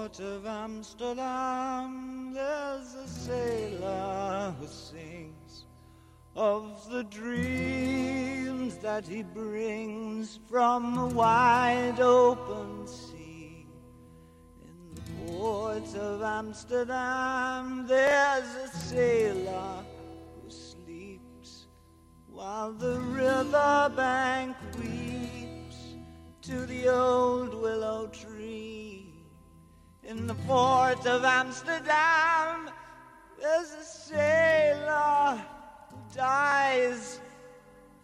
port of Amsterdam, there's a sailor who sings of the dreams that he brings from the wide open sea. In the port of Amsterdam, there's a sailor who sleeps while the riverbank weeps to the old willow tree. In the port of Amsterdam, there's a sailor who dies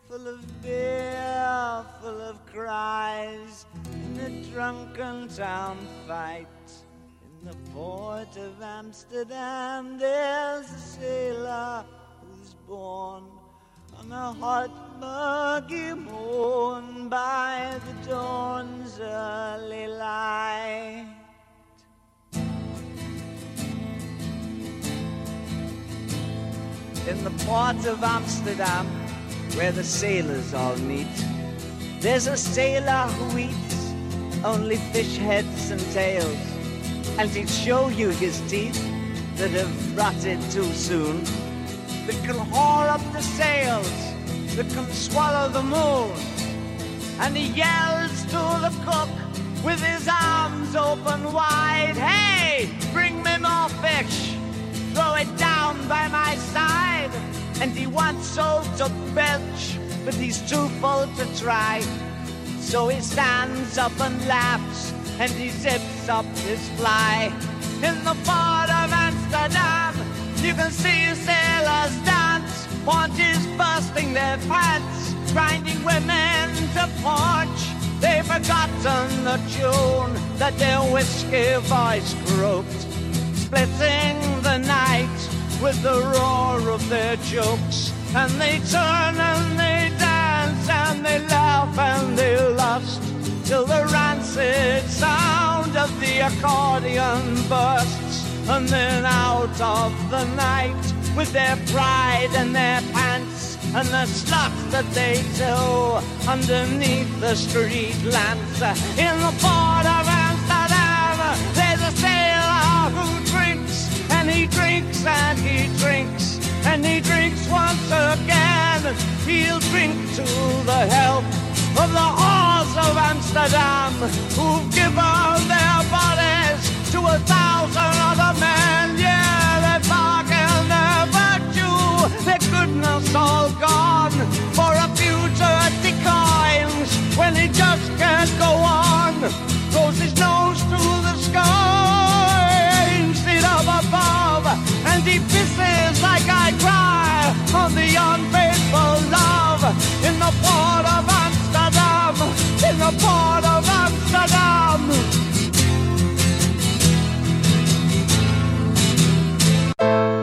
full of beer, full of cries in a drunken town fight. In the port of Amsterdam, there's a sailor who's born on a hot, muggy moon by the dawn's early light. In the port of Amsterdam, where the sailors all meet, there's a sailor who eats only fish heads and tails, and he'd show you his teeth that have rotted too soon that can haul up the sails, that can swallow the moon. And he yells to the cook with his arms open wide, Hey, bring me more fish, throw it down by my side. And he wants so to belch, but he's too full to try. So he stands up and laughs, and he zips up his fly. In the port of Amsterdam, you can see sailors dance, paunches busting their pants, grinding women to punch. They've forgotten the tune that their whiskey voice croaked, splitting the night with the roar of their jokes. And they turn and they dance and they laugh and they lust till the rancid sound of the accordion bursts. And then out of the night with their pride and their pants and the sluts that they do underneath the street lamps. In the port of Amsterdam, drinks and he drinks and he drinks once again. He'll drink to the health of the whores of Amsterdam who've given their bodies to a thousand other men. Yeah, they bargain their virtue, their goodness all gone for a few dirty coins when he just can't go on. Goes his nose to the sky in the port of Amsterdam, in the port of Amsterdam. vor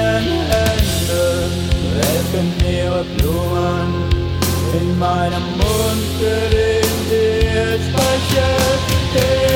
Ende helfen ihre Blumen in meinem Mund, den ich spreche.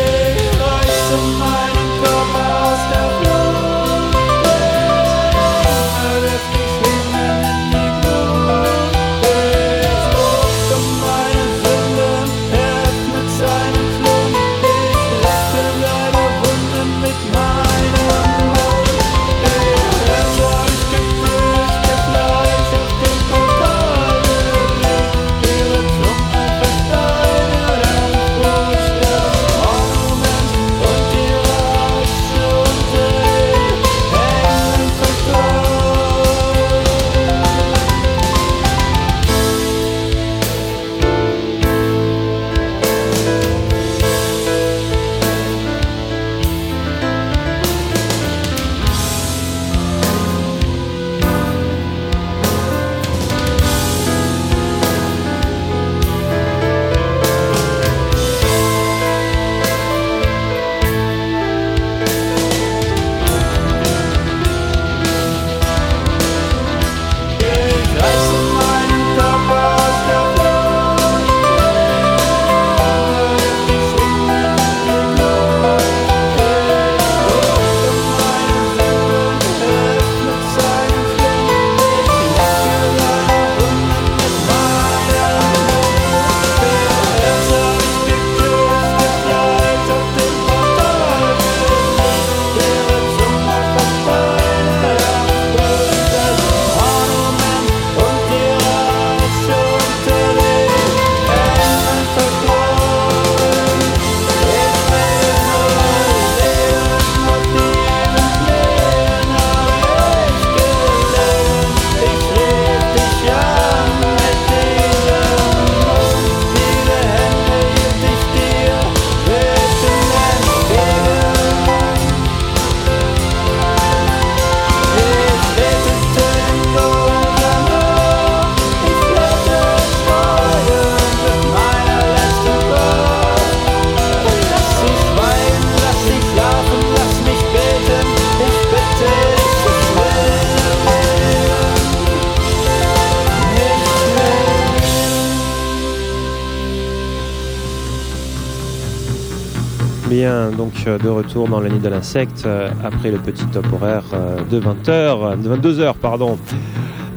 Euh, de retour dans la nuit de l'insecte euh, après le petit top horaire euh, de 20h, de 22h pardon.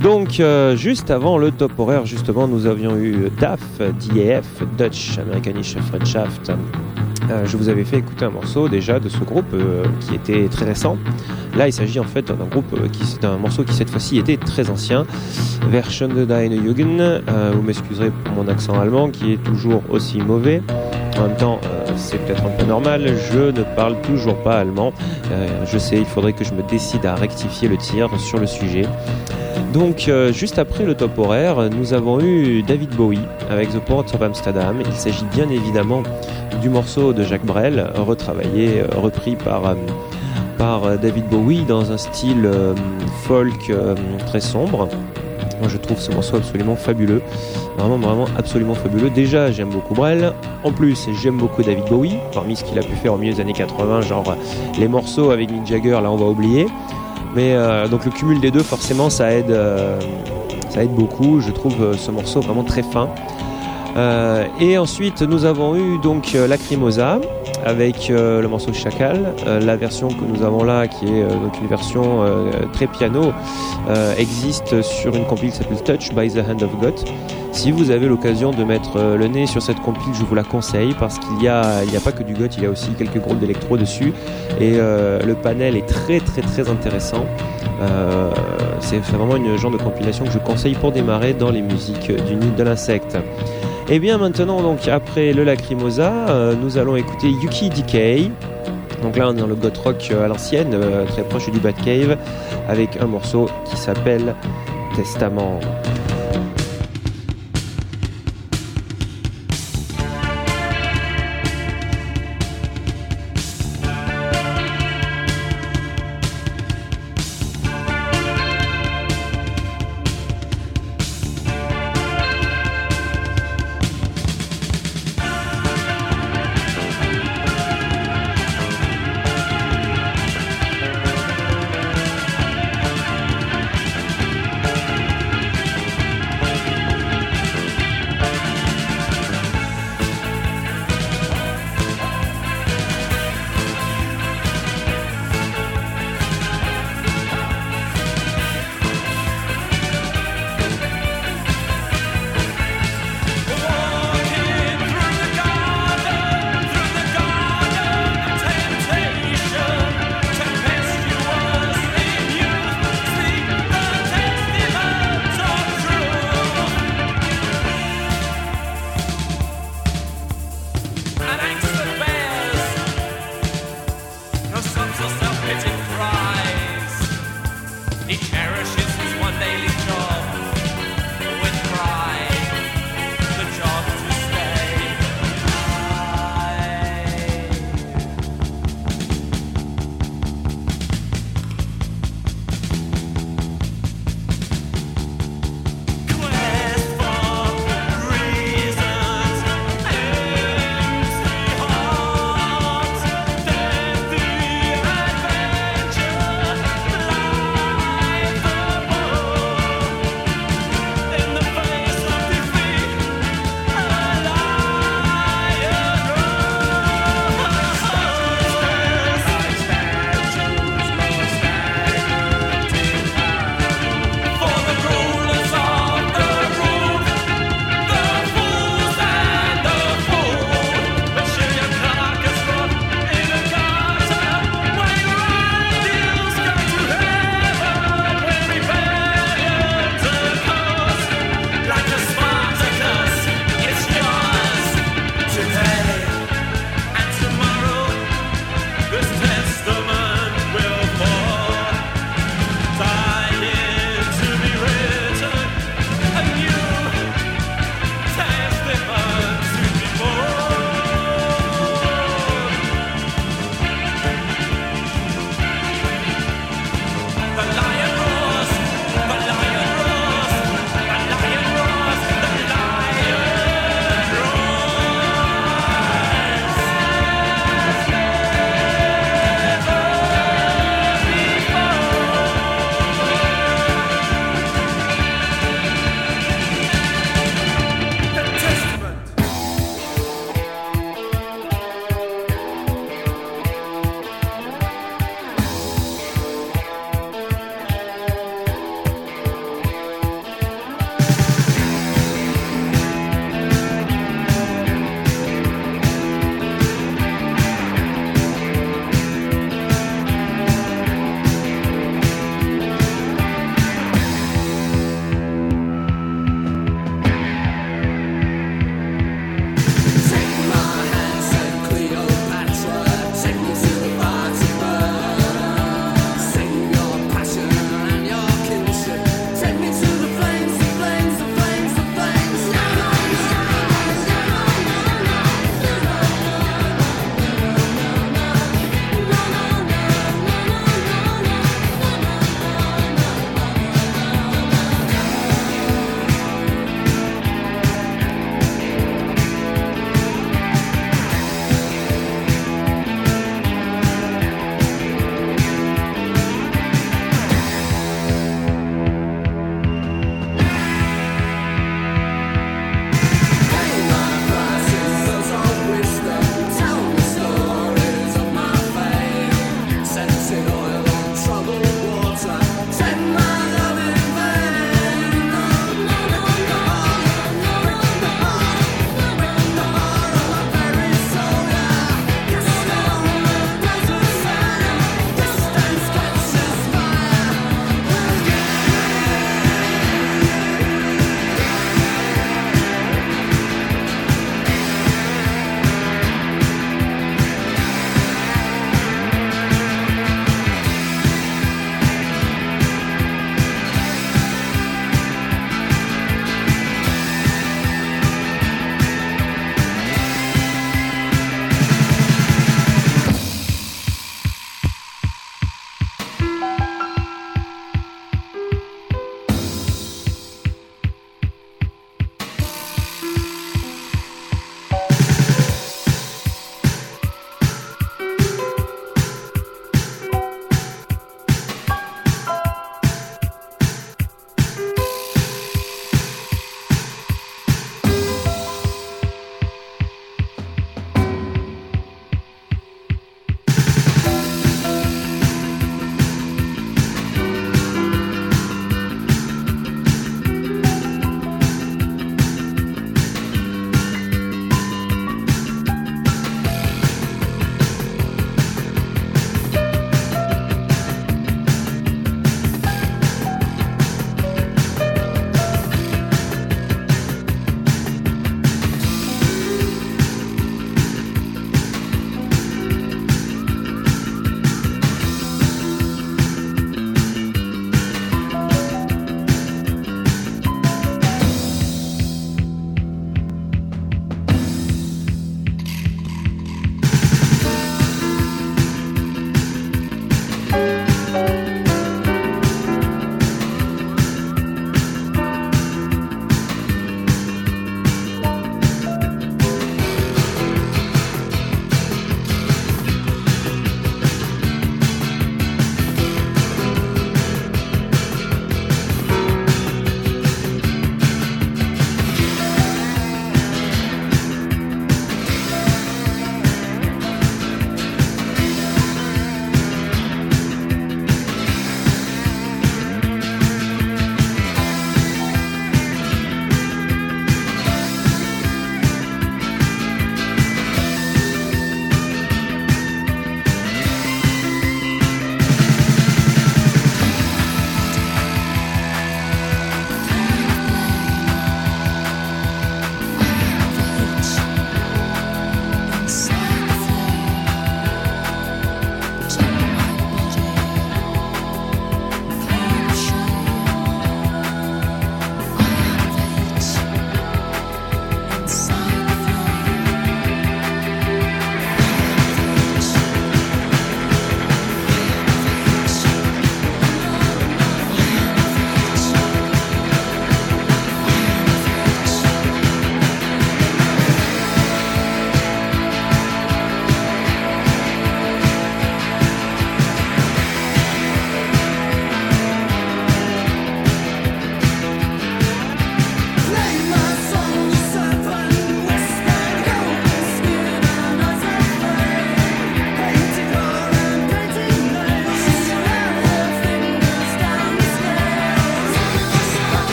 Donc juste avant le top horaire justement nous avions eu DAF, DAF, Dutch Americanish Friendschaft. je vous avais fait écouter un morceau déjà de ce groupe qui était très récent. Là il s'agit en fait d'un groupe qui c'est un morceau qui cette fois-ci était très ancien. Version de Deine Jugend. vous m'excuserez pour mon accent allemand qui est toujours aussi mauvais. En même temps, c'est peut-être un peu normal, je ne parle toujours pas allemand. Euh, je sais, il faudrait que je me décide à rectifier le tir sur le sujet. Donc, euh, juste après le top horaire, nous avons eu David Bowie avec The Port of Amsterdam. Il s'agit bien évidemment du morceau de Jacques Brel, retravaillé, euh, repris par, par David Bowie dans un style folk très sombre. Moi, je trouve ce morceau absolument fabuleux. Vraiment, vraiment absolument fabuleux. Déjà, j'aime beaucoup Brel. En plus, j'aime beaucoup David Bowie, parmi ce qu'il a pu faire au milieu des années 80, genre les morceaux avec Mick Jagger, là, on va oublier. Mais euh, donc, le cumul des deux, forcément, ça aide, euh, ça aide beaucoup. Je trouve euh, ce morceau vraiment très fin. Et ensuite, nous avons eu donc Lacrimosa avec le morceau Chacal. la version que nous avons là, qui est donc une version très piano, existe sur une compil qui s'appelle Touch by the Hand of God. Si vous avez l'occasion de mettre euh, le nez sur cette compile, je vous la conseille parce qu'il n'y a, a pas que du goth, il y a aussi quelques groupes d'électro dessus et euh, le panel est très très très intéressant. Euh, c'est vraiment une genre de compilation que je conseille pour démarrer dans les musiques du nid de l'insecte. Et bien maintenant, donc après le Lacrimosa, nous allons écouter Yuki Decay. Donc là, on est dans le goth rock à l'ancienne, très proche du Batcave, avec un morceau qui s'appelle Testament.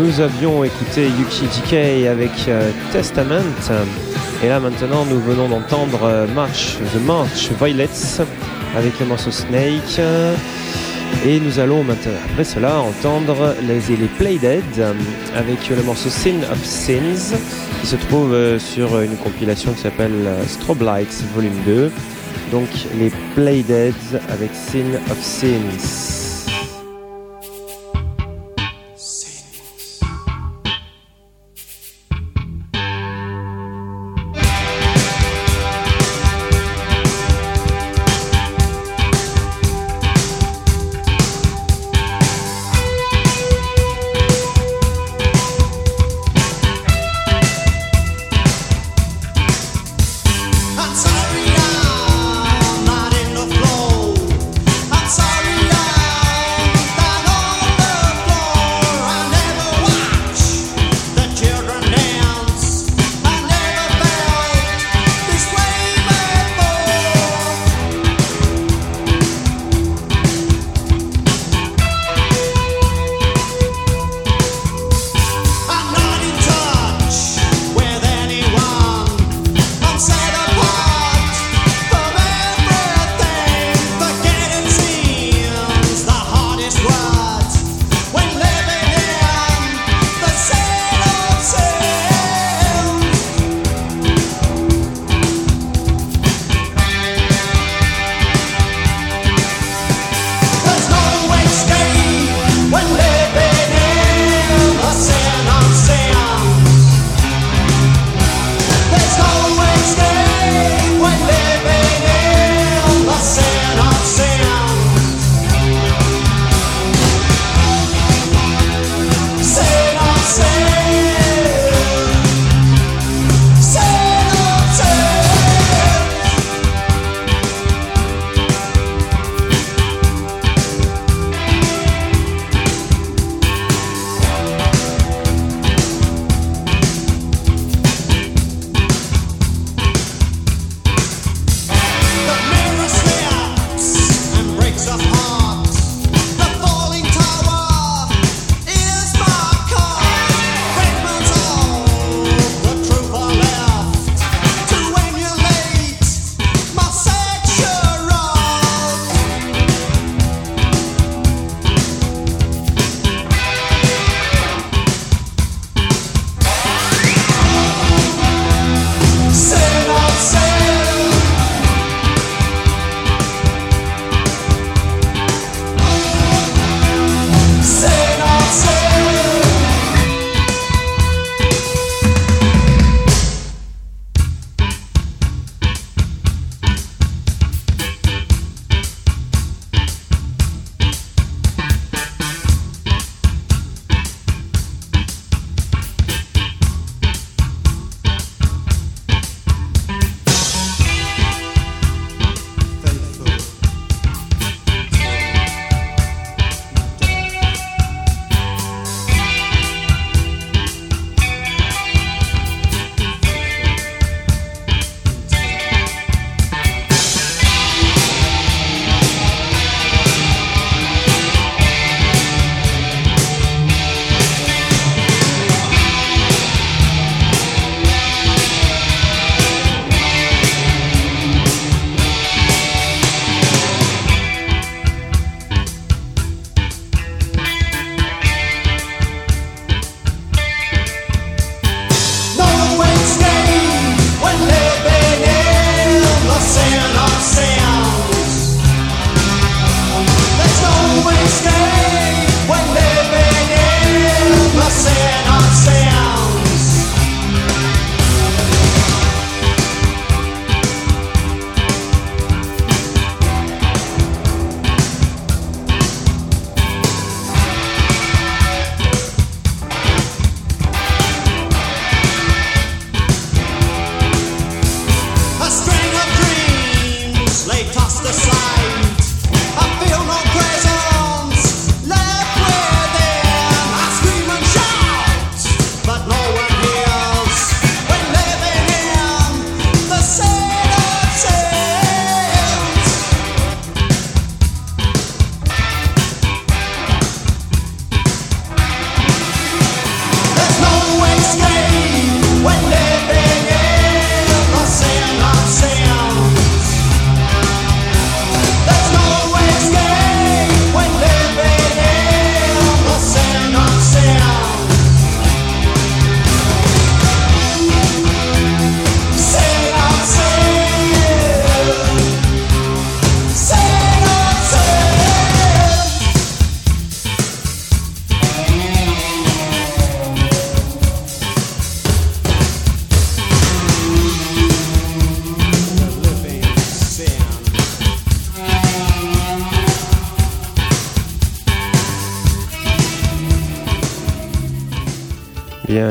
Nous avions écouté Yuki DK avec euh, Testament. Et là maintenant nous venons d'entendre euh, March, The March Violets avec le morceau Snake. Et nous allons maintenant, après cela, entendre les, les Play Dead avec le morceau Sin of Sins qui se trouve sur une compilation qui s'appelle Strobe Volume 2. Donc les Play Dead avec Sin of Sins.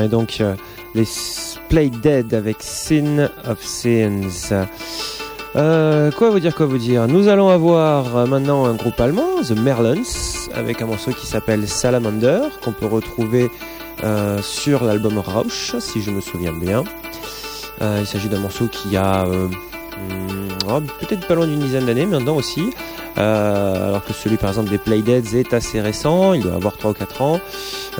Et donc euh, les Play Dead avec Sin of Sins. Euh, quoi vous dire, quoi vous dire? Nous allons avoir euh, maintenant un groupe allemand, The Merlins, avec un morceau qui s'appelle Salamander, qu'on peut retrouver euh, sur l'album Rausch, si je me souviens bien. Euh, il s'agit d'un morceau qui a euh, hmm, oh, peut-être pas loin d'une dizaine d'années maintenant aussi. Euh, alors que celui par exemple des Playdeads est assez récent, il doit avoir 3 ou 4 ans.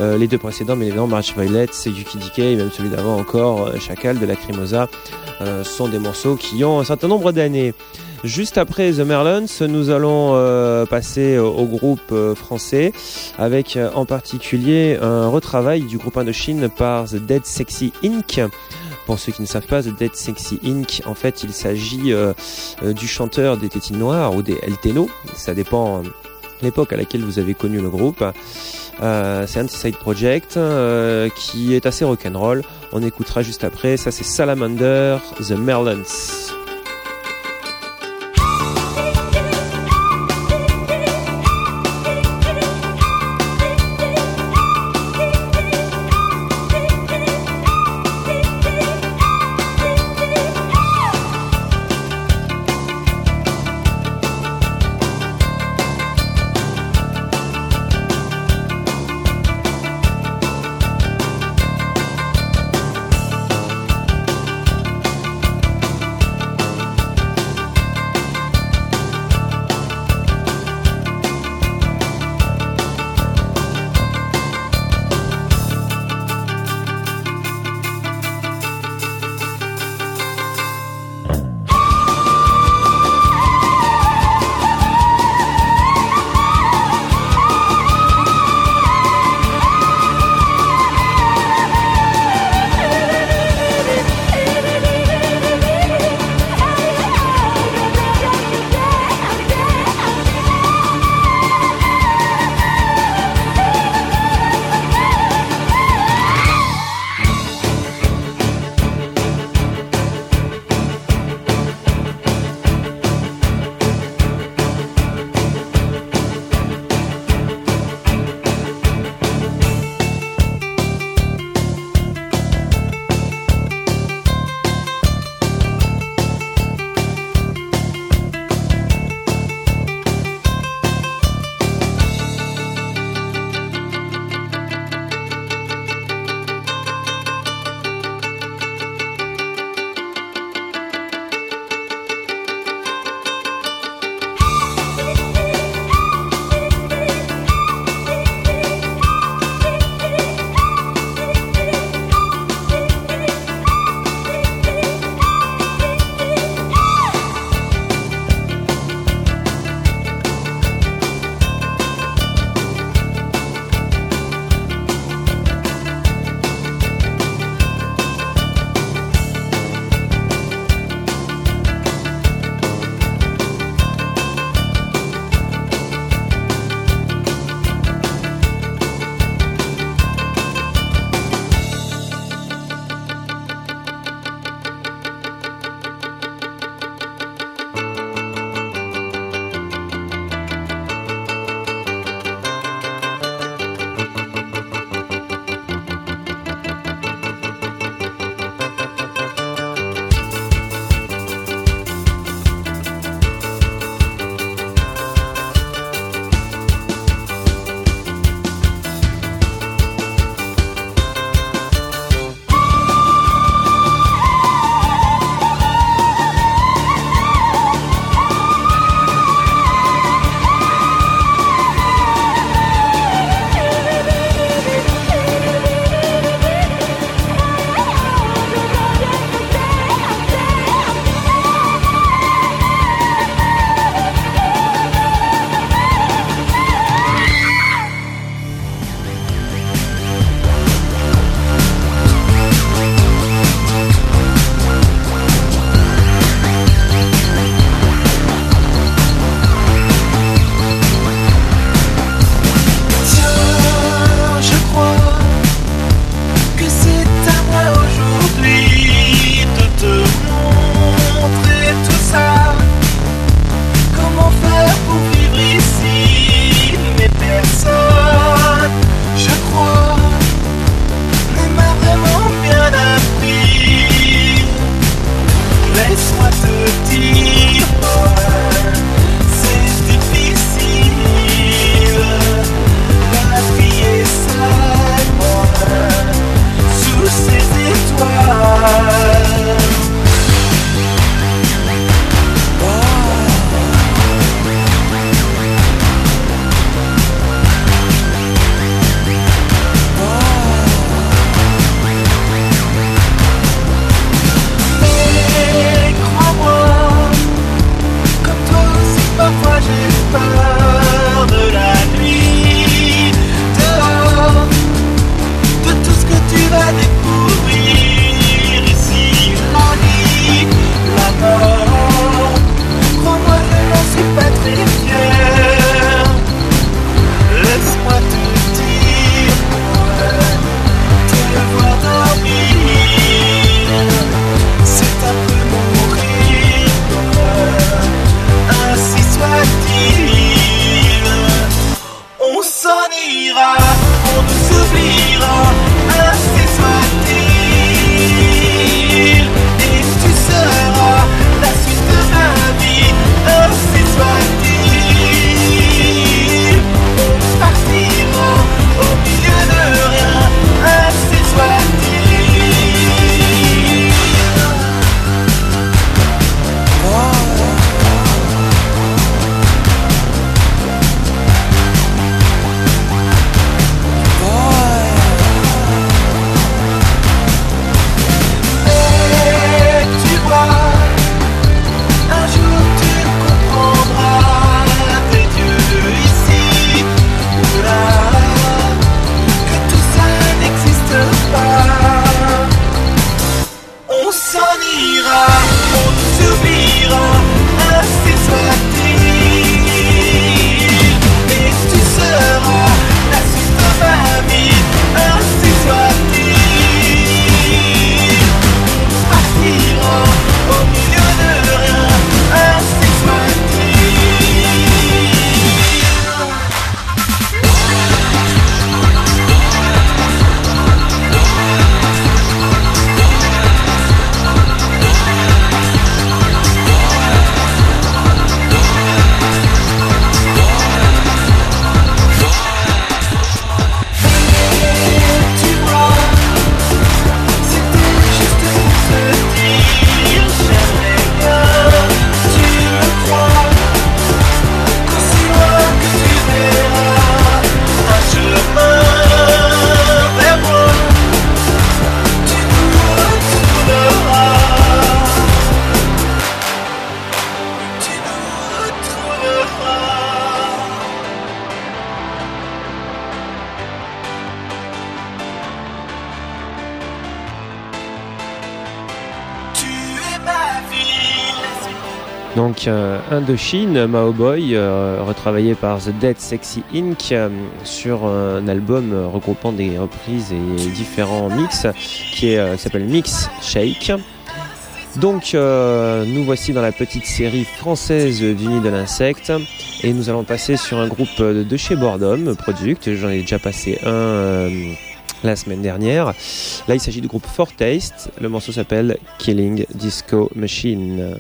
Euh, les deux précédents, mais évidemment March Violet, Yuki Decay, et même celui d'avant encore, euh, Chacal de la Crimosa, euh, sont des morceaux qui ont un certain nombre d'années. Juste après The Merlons, nous allons euh, passer au, groupe euh, français avec en particulier un retravail du groupe Indochine par The Dead Sexy Inc. Pour ceux qui ne savent pas, The Dead Sexy Inc. En fait, il s'agit du chanteur des Tétines Noires ou des El Teno. Ça dépend l'époque à laquelle vous avez connu le groupe. Euh, c'est un side project euh, qui est assez rock'n'roll. On écoutera juste après. Ça, c'est Salamander, The De Chine, Mao Boy, euh, retravaillé par The Dead Sexy Inc. Euh, sur un album regroupant des reprises et différents mix qui s'appelle Mix Shake. Donc nous voici dans la petite série française du nid de l'insecte et nous allons passer sur un groupe de chez Boredom Product. J'en ai déjà passé un la semaine dernière. Là il s'agit du groupe Fortaste. Le morceau s'appelle Killing Disco Machine.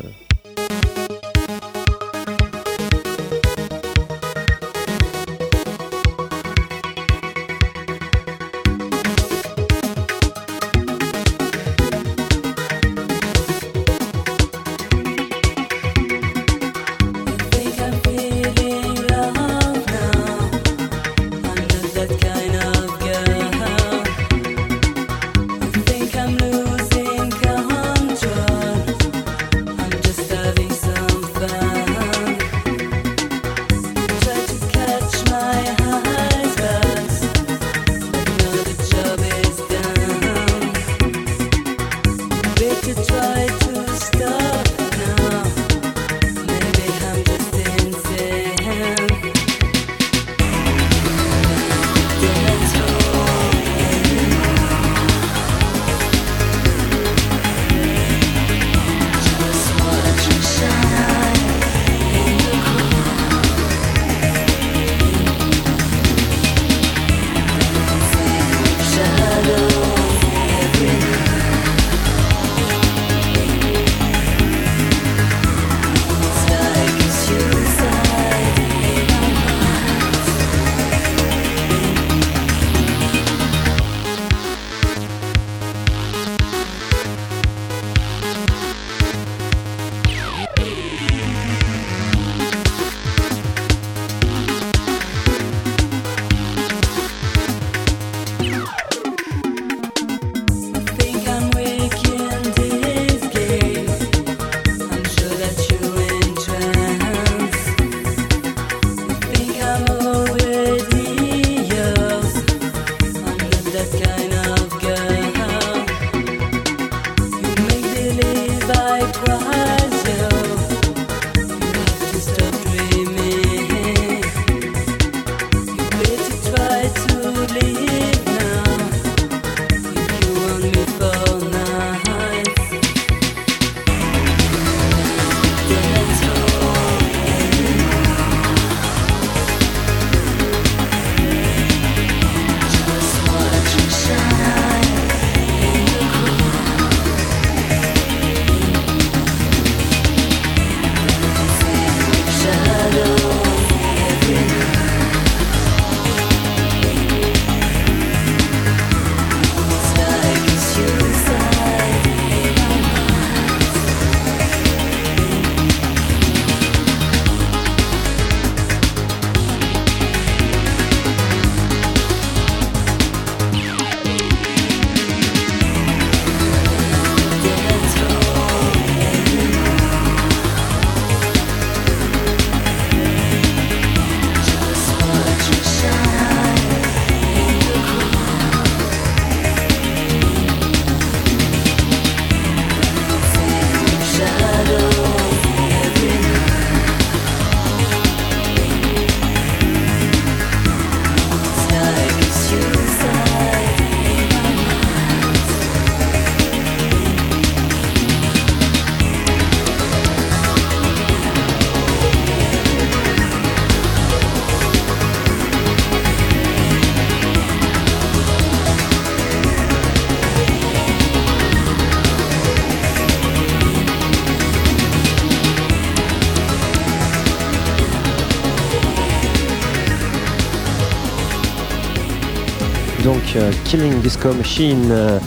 Killing Disco Machine. Euh,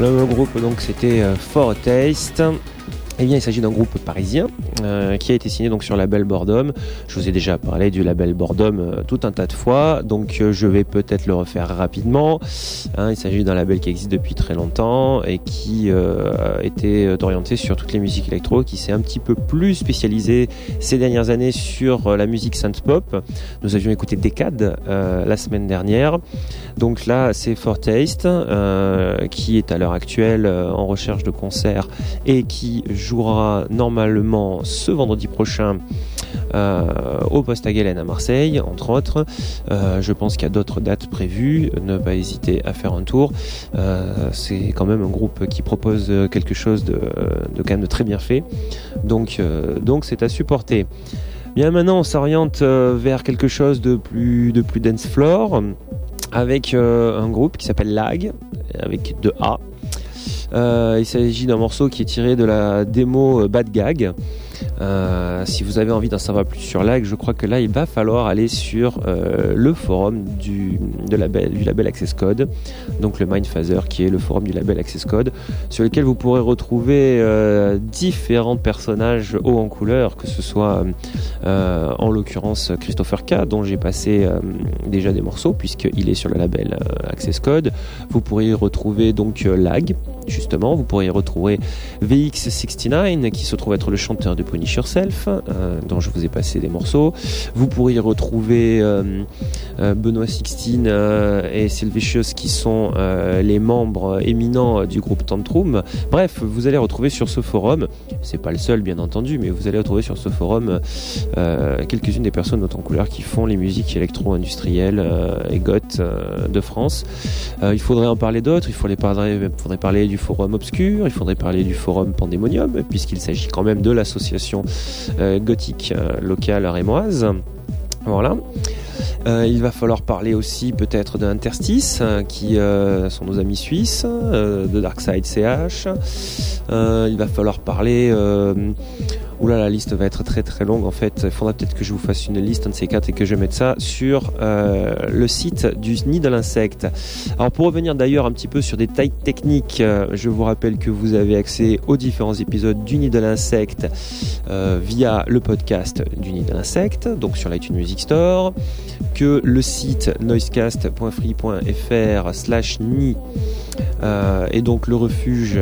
le groupe donc c'était euh, For Taste. Eh bien, il s'agit d'un groupe parisien euh, qui a été signé donc sur le label Bordom. Je vous ai déjà parlé du label Bordom euh, tout un tas de fois, donc euh, je vais peut-être le refaire rapidement. Hein, il s'agit d'un label qui existe depuis très longtemps et qui était orienté sur toutes les musiques électro, qui s'est un petit peu plus spécialisé ces dernières années sur la musique synth pop. Nous avions écouté Decade la semaine dernière. Donc là, c'est For Taste qui est à l'heure actuelle en recherche de concerts et qui jouera normalement ce vendredi prochain euh, au Poste à Galen à Marseille, entre autres. Euh, je pense qu'il y a d'autres dates prévues. Ne pas hésiter à faire un tour. Euh, c'est quand même un groupe qui propose quelque chose de, quand même de très bien fait. Donc, donc c'est à supporter. Bien maintenant, on s'oriente vers quelque chose de plus de plus dance floor avec un groupe qui s'appelle Lag avec deux A il s'agit d'un morceau qui est tiré de la démo euh, Bad Gag. Euh, si vous avez envie d'en savoir plus sur Lag, je crois que là il va falloir aller sur le forum du, label, Access Code, donc le Mindphaser qui est le forum du label Access Code, sur lequel vous pourrez retrouver différents personnages hauts en couleur, que ce soit en l'occurrence Christopher K, dont j'ai passé déjà des morceaux, puisqu'il est sur le label Access Code. Vous pourrez y retrouver donc Lag, justement. Vous pourriez retrouver VX69 qui se trouve être le chanteur de Punish Yourself, euh, dont je vous ai passé des morceaux. Vous pourriez retrouver euh, euh, Benoît 16 et Sylvicious qui sont les membres éminents du groupe Tantrum. Bref, vous allez retrouver sur ce forum, c'est pas le seul bien entendu, mais vous allez retrouver sur ce forum quelques-unes des personnes en couleur qui font les musiques électro-industrielles et goth de France. il faudrait en parler d'autres, il faudrait parler, faudrait parler du forum obscur, il faudrait parler du forum Pandémonium, puisqu'il s'agit quand même de l'association euh, gothique euh, locale rémoise. Voilà. Euh, il va falloir parler aussi peut-être d'Interstice, qui sont nos amis suisses, de Darkside CH. il va falloir parler Oula, la liste va être très très longue. En fait, il faudra peut-être que je vous fasse une liste, de ces quatre, et que je mette ça sur euh, le site du nid de l'insecte. Alors, pour revenir d'ailleurs un petit peu sur des tailles techniques, euh, je vous rappelle que vous avez accès aux différents épisodes du nid de l'insecte euh, via le podcast du nid de l'insecte, donc sur l'iTunes Music Store, que le site noisecast.free.fr slash nid et donc le refuge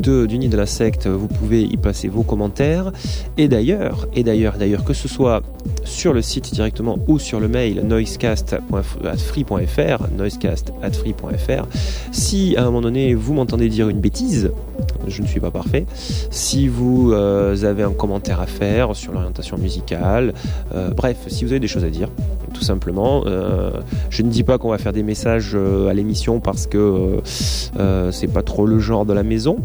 du nid de l'insecte, vous pouvez y passer vos commentaires Et d'ailleurs, et d'ailleurs, d'ailleurs, que ce soit sur le site directement ou sur le mail noisecast.free.fr, noisecast.free.fr, si à un moment donné vous m'entendez dire une bêtise, je ne suis pas parfait. Si vous euh, avez un commentaire à faire sur l'orientation musicale, euh, bref, si vous avez des choses à dire, tout simplement. Euh, je ne dis pas qu'on va faire des messages à l'émission parce que c'est pas trop le genre de la maison.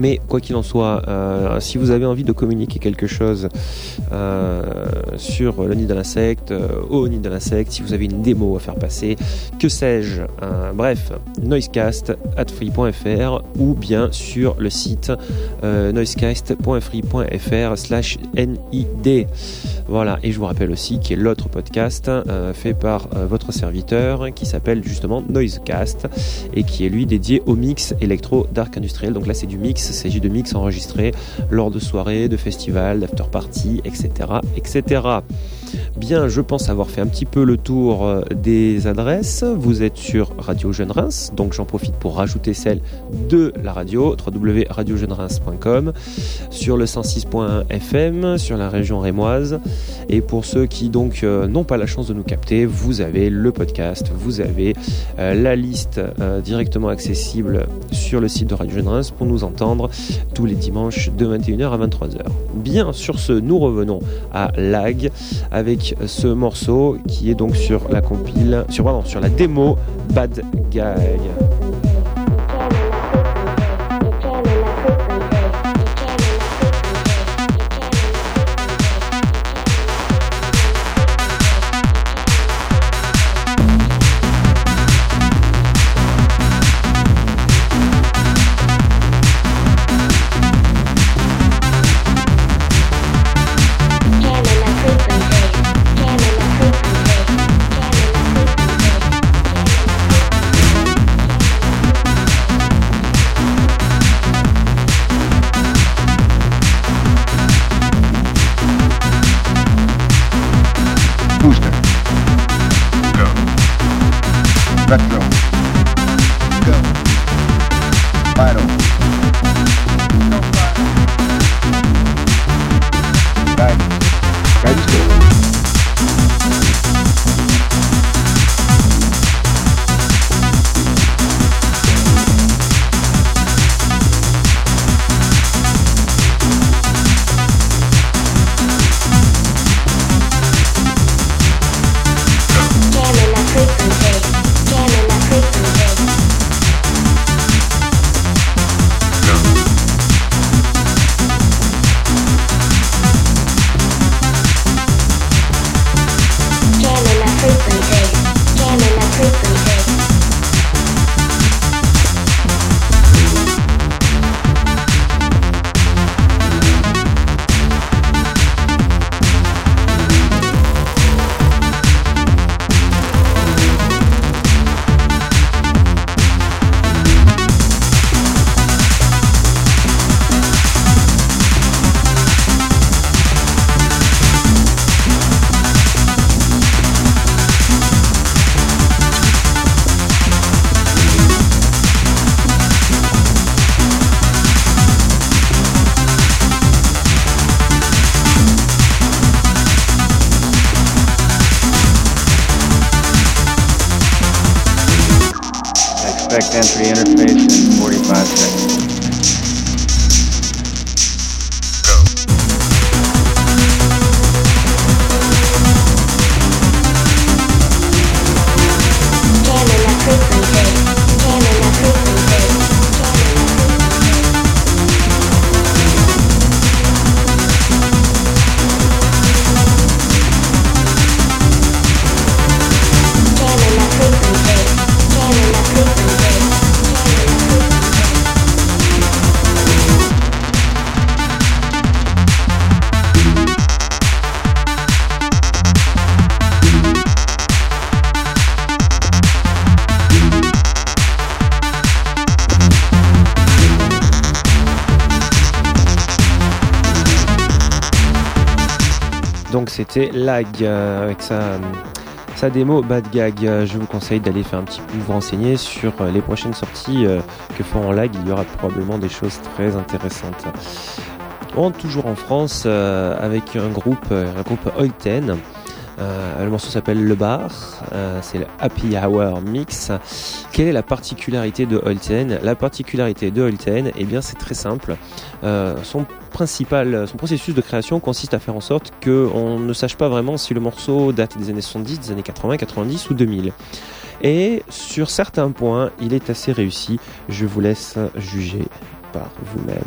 Mais quoi qu'il en soit, euh, si vous avez envie de communiquer quelque chose euh, sur le nid de l'insecte, euh, au nid de l'insecte, si vous avez une démo à faire passer, que sais-je, bref, noisecast ou bien sur le site noisecast.free.fr slash nid. Voilà, et je vous rappelle aussi qu'il y a l'autre podcast fait par votre serviteur qui s'appelle justement Noisecast et qui est lui dédié au mix électro dark industriel. Donc là c'est du mix il s'agit de mix enregistrés lors de soirées, de festivals, d'after party, etc., etc. Bien, je pense avoir fait un petit peu le tour euh, des adresses. Vous êtes sur Radio Jeune Reims, donc j'en profite pour rajouter celle de la radio, www.radiojeunereims.com, sur le 106.1 FM, sur la région rémoise. Et pour ceux qui donc euh, n'ont pas la chance de nous capter, vous avez le podcast, vous avez euh, la liste directement accessible sur le site de Radio Jeune Reims pour nous entendre tous les dimanches de 21h à 23h. Bien, sur ce, nous revenons à Lag avec ce morceau qui est donc sur la compile, sur, la démo Bad Guy. C'était Lag euh, avec sa, sa démo Bad Gag. Je vous conseille d'aller faire un petit peu vous renseigner sur euh, les prochaines sorties euh, que feront Lag. Il y aura probablement des choses très intéressantes. On rentre toujours en France euh, avec un groupe, euh, un groupe Oiten. Euh, le morceau s'appelle Le Bar, euh, c'est le Happy Hour Mix. Quelle est la particularité de Holten? La particularité de Holten, eh bien c'est très simple. Euh, son principal, son processus de création consiste à faire en sorte qu'on ne sache pas vraiment si le morceau date des années 70, des années 80, 90 ou 2000. Et sur certains points, il est assez réussi. Je vous laisse juger par vous-même.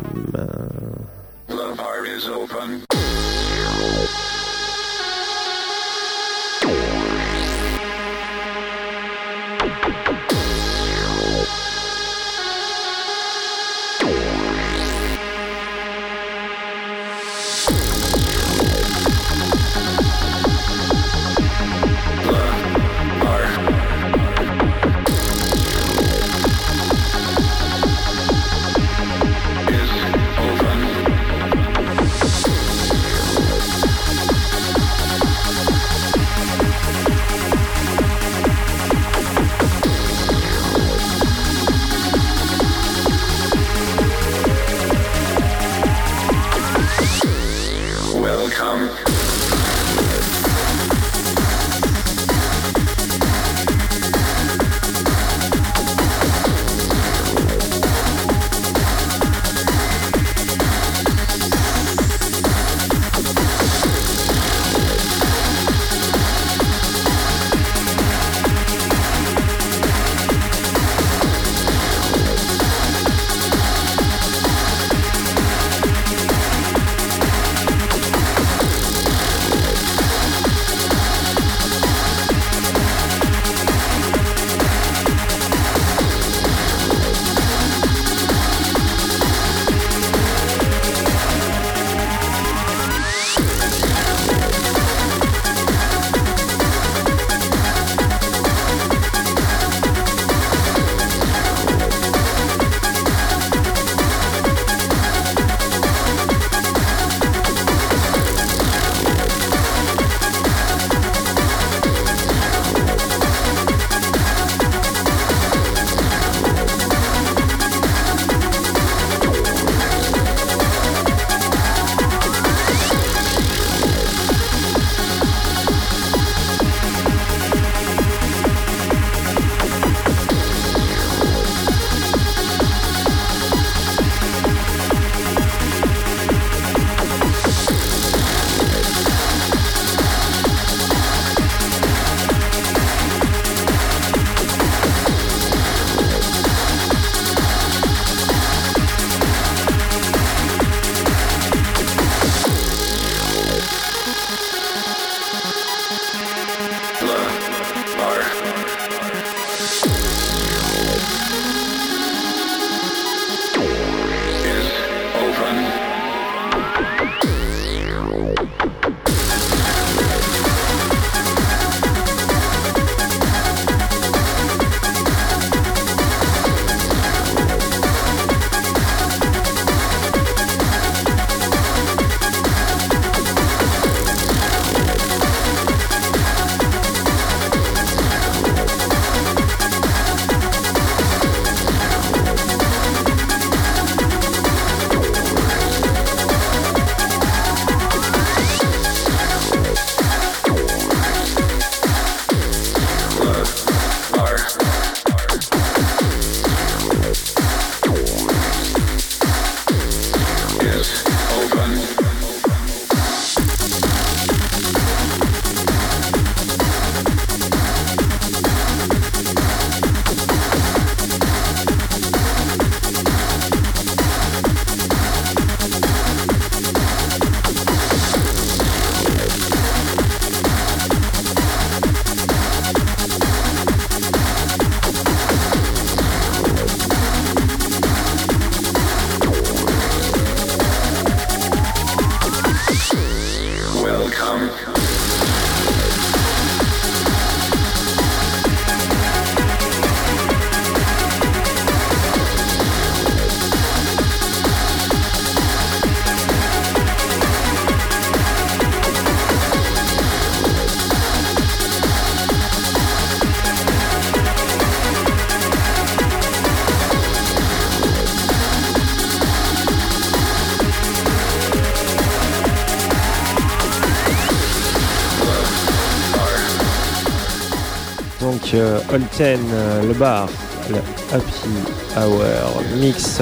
Holten, euh, le bar, le Happy Hour Mix,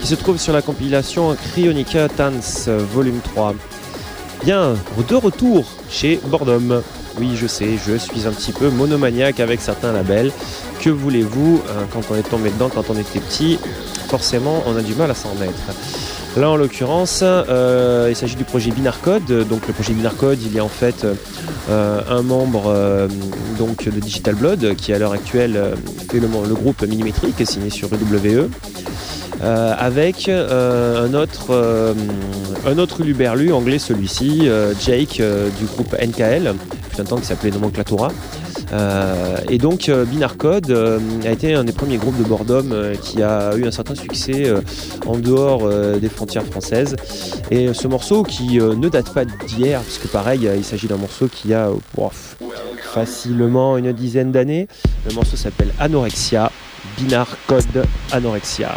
qui se trouve sur la compilation Cryonica Dance Volume 3. Bien, de retour chez Bordom. Oui, je sais, je suis un petit peu monomaniaque avec certains labels. Que voulez-vous, euh, quand on est tombé dedans, quand on était petit, forcément, on a du mal à s'en remettre. Là, en l'occurrence, euh, il s'agit du projet Binarcode. Donc, le projet Binarcode, il y a en fait un membre euh, donc de Digital Blood qui, à l'heure actuelle, euh, fait le, groupe Millimétrique, signé sur EWE. Euh, avec euh, un autre euh, un autre Luberlu anglais celui-ci euh, Jake euh, du groupe NKL fut un temps qui s'appelait Nomenclatura euh, et donc euh, Binar Code euh, a été un des premiers groupes de Bordom euh, qui a eu un certain succès en dehors des frontières françaises. Et ce morceau qui ne date pas d'hier, puisque pareil, il s'agit d'un morceau qui a facilement une dizaine d'années. Le morceau s'appelle Anorexia, Binar Code Anorexia.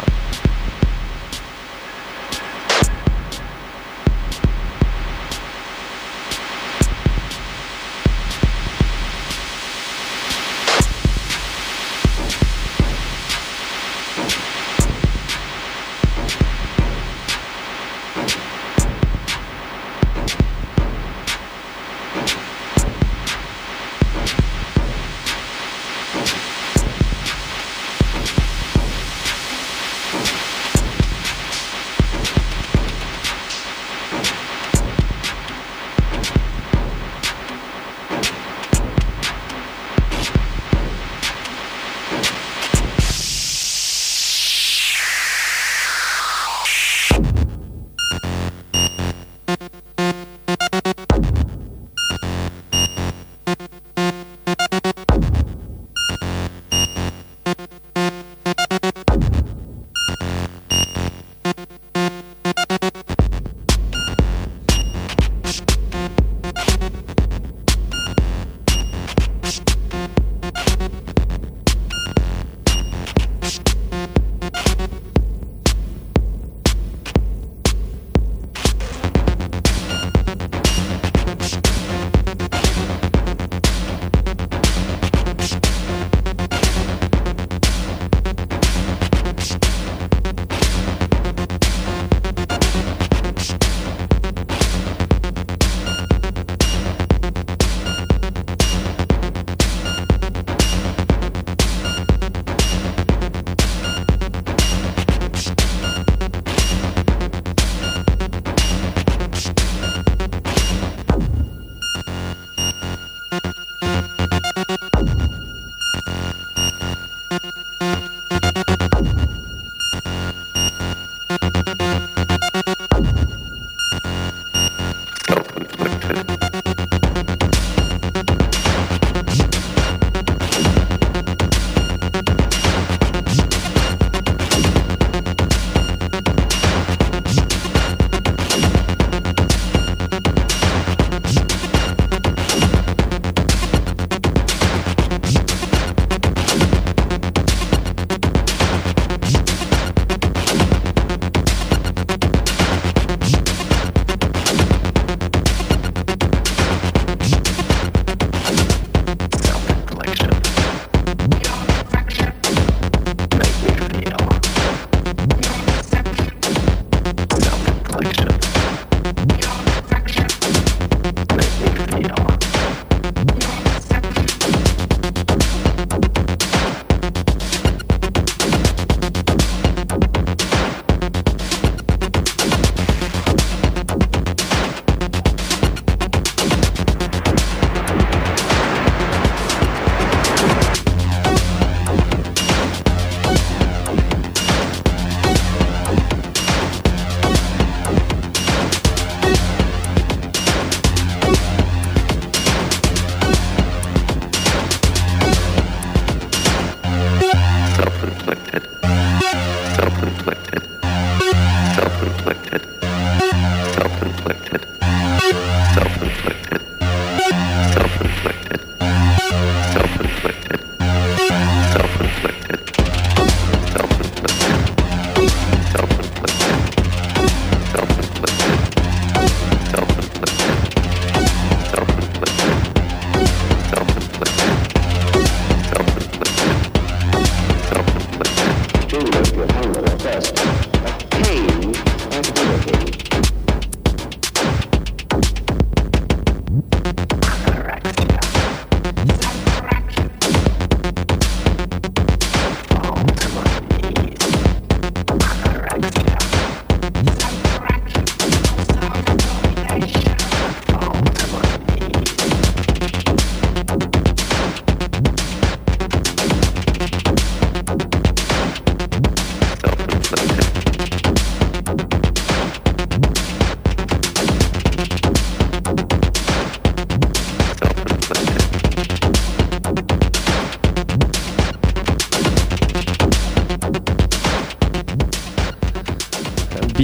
self-inflicted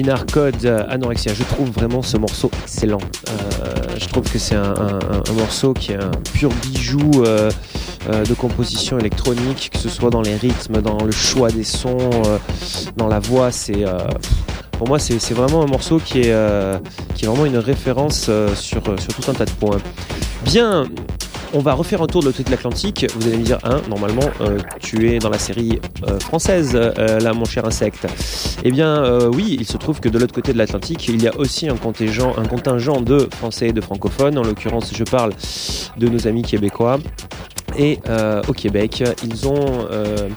Binar Code Anorexia. Je trouve vraiment ce morceau excellent. Euh, je trouve que c'est un, morceau qui est un pur bijou euh, euh, de composition électronique, que ce soit dans les rythmes, dans le choix des sons, dans la voix. C'est pour moi, c'est vraiment un morceau qui est, qui est vraiment une référence sur, sur tout un tas de points. Bien, on va refaire un tour de l'autre côté de l'Atlantique. Vous allez me dire, hein, normalement, tu es dans la série française, là, mon cher insecte. Eh bien, euh, oui, il se trouve que de l'autre côté de l'Atlantique, il y a aussi un contingent, un contingent de Français et de francophones. En l'occurrence, je parle de nos amis québécois. Et euh, au Québec, ils ont euh,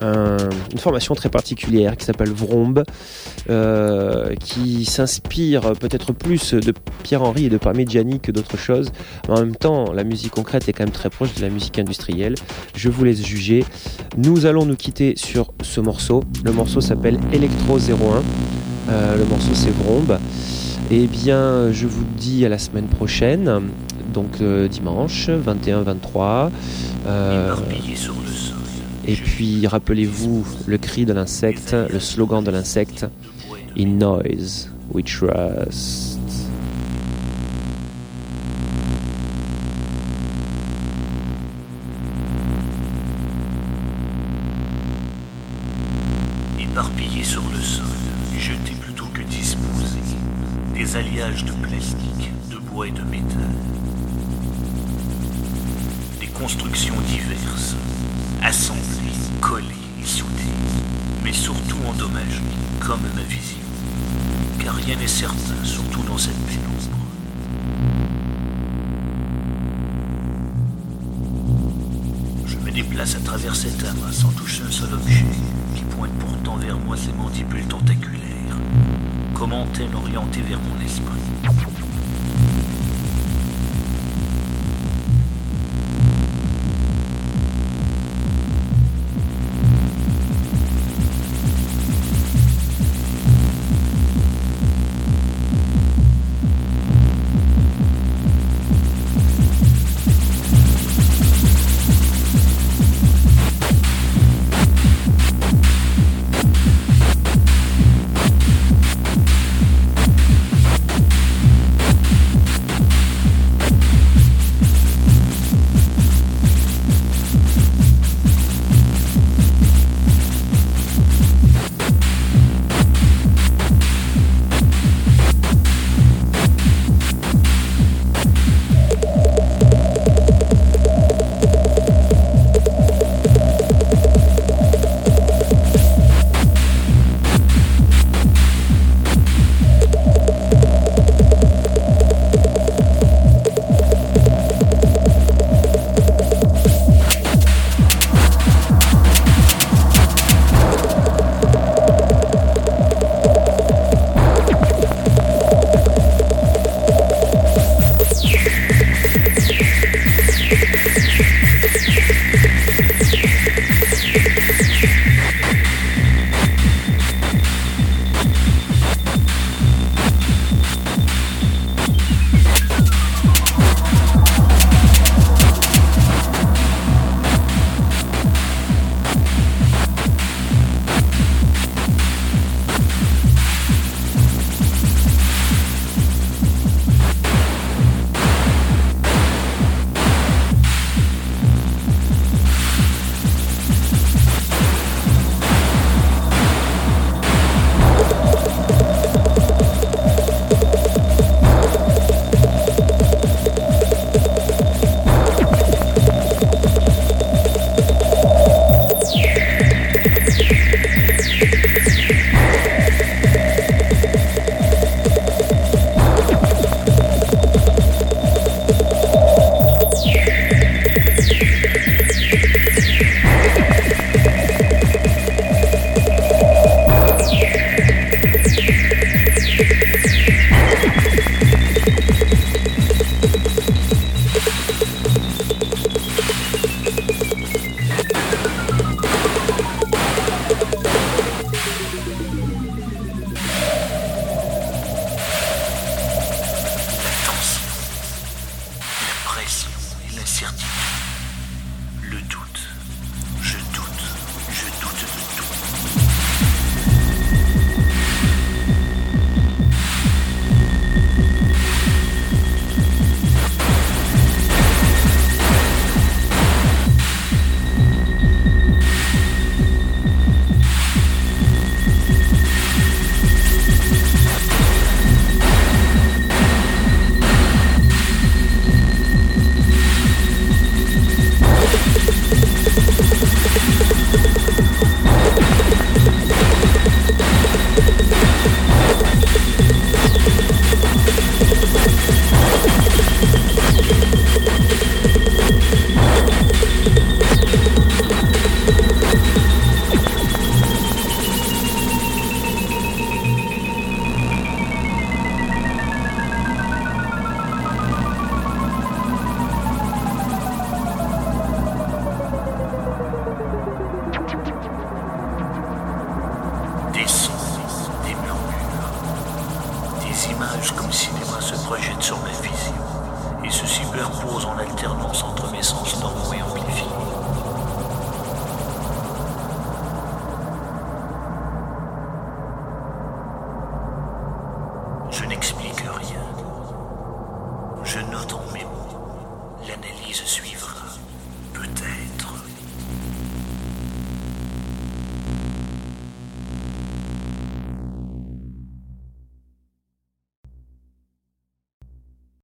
un- une formation très particulière qui s'appelle Vrombe, euh, qui s'inspire peut-être plus de Pierre-Henri et de Parmigiani que d'autres choses. Mais en même temps, la musique concrète est quand même très proche de la musique industrielle. Je vous laisse juger. Nous allons nous quitter sur ce morceau. Le morceau s'appelle Electro 01. Euh, le morceau c'est Vrombe. Eh bien, je vous dis à la semaine prochaine, donc euh, dimanche 21-23. Euh, Et puis, rappelez-vous le cri de l'insecte, le slogan de l'insecte In noise we trust. Comment-elle orientée vers mon esprit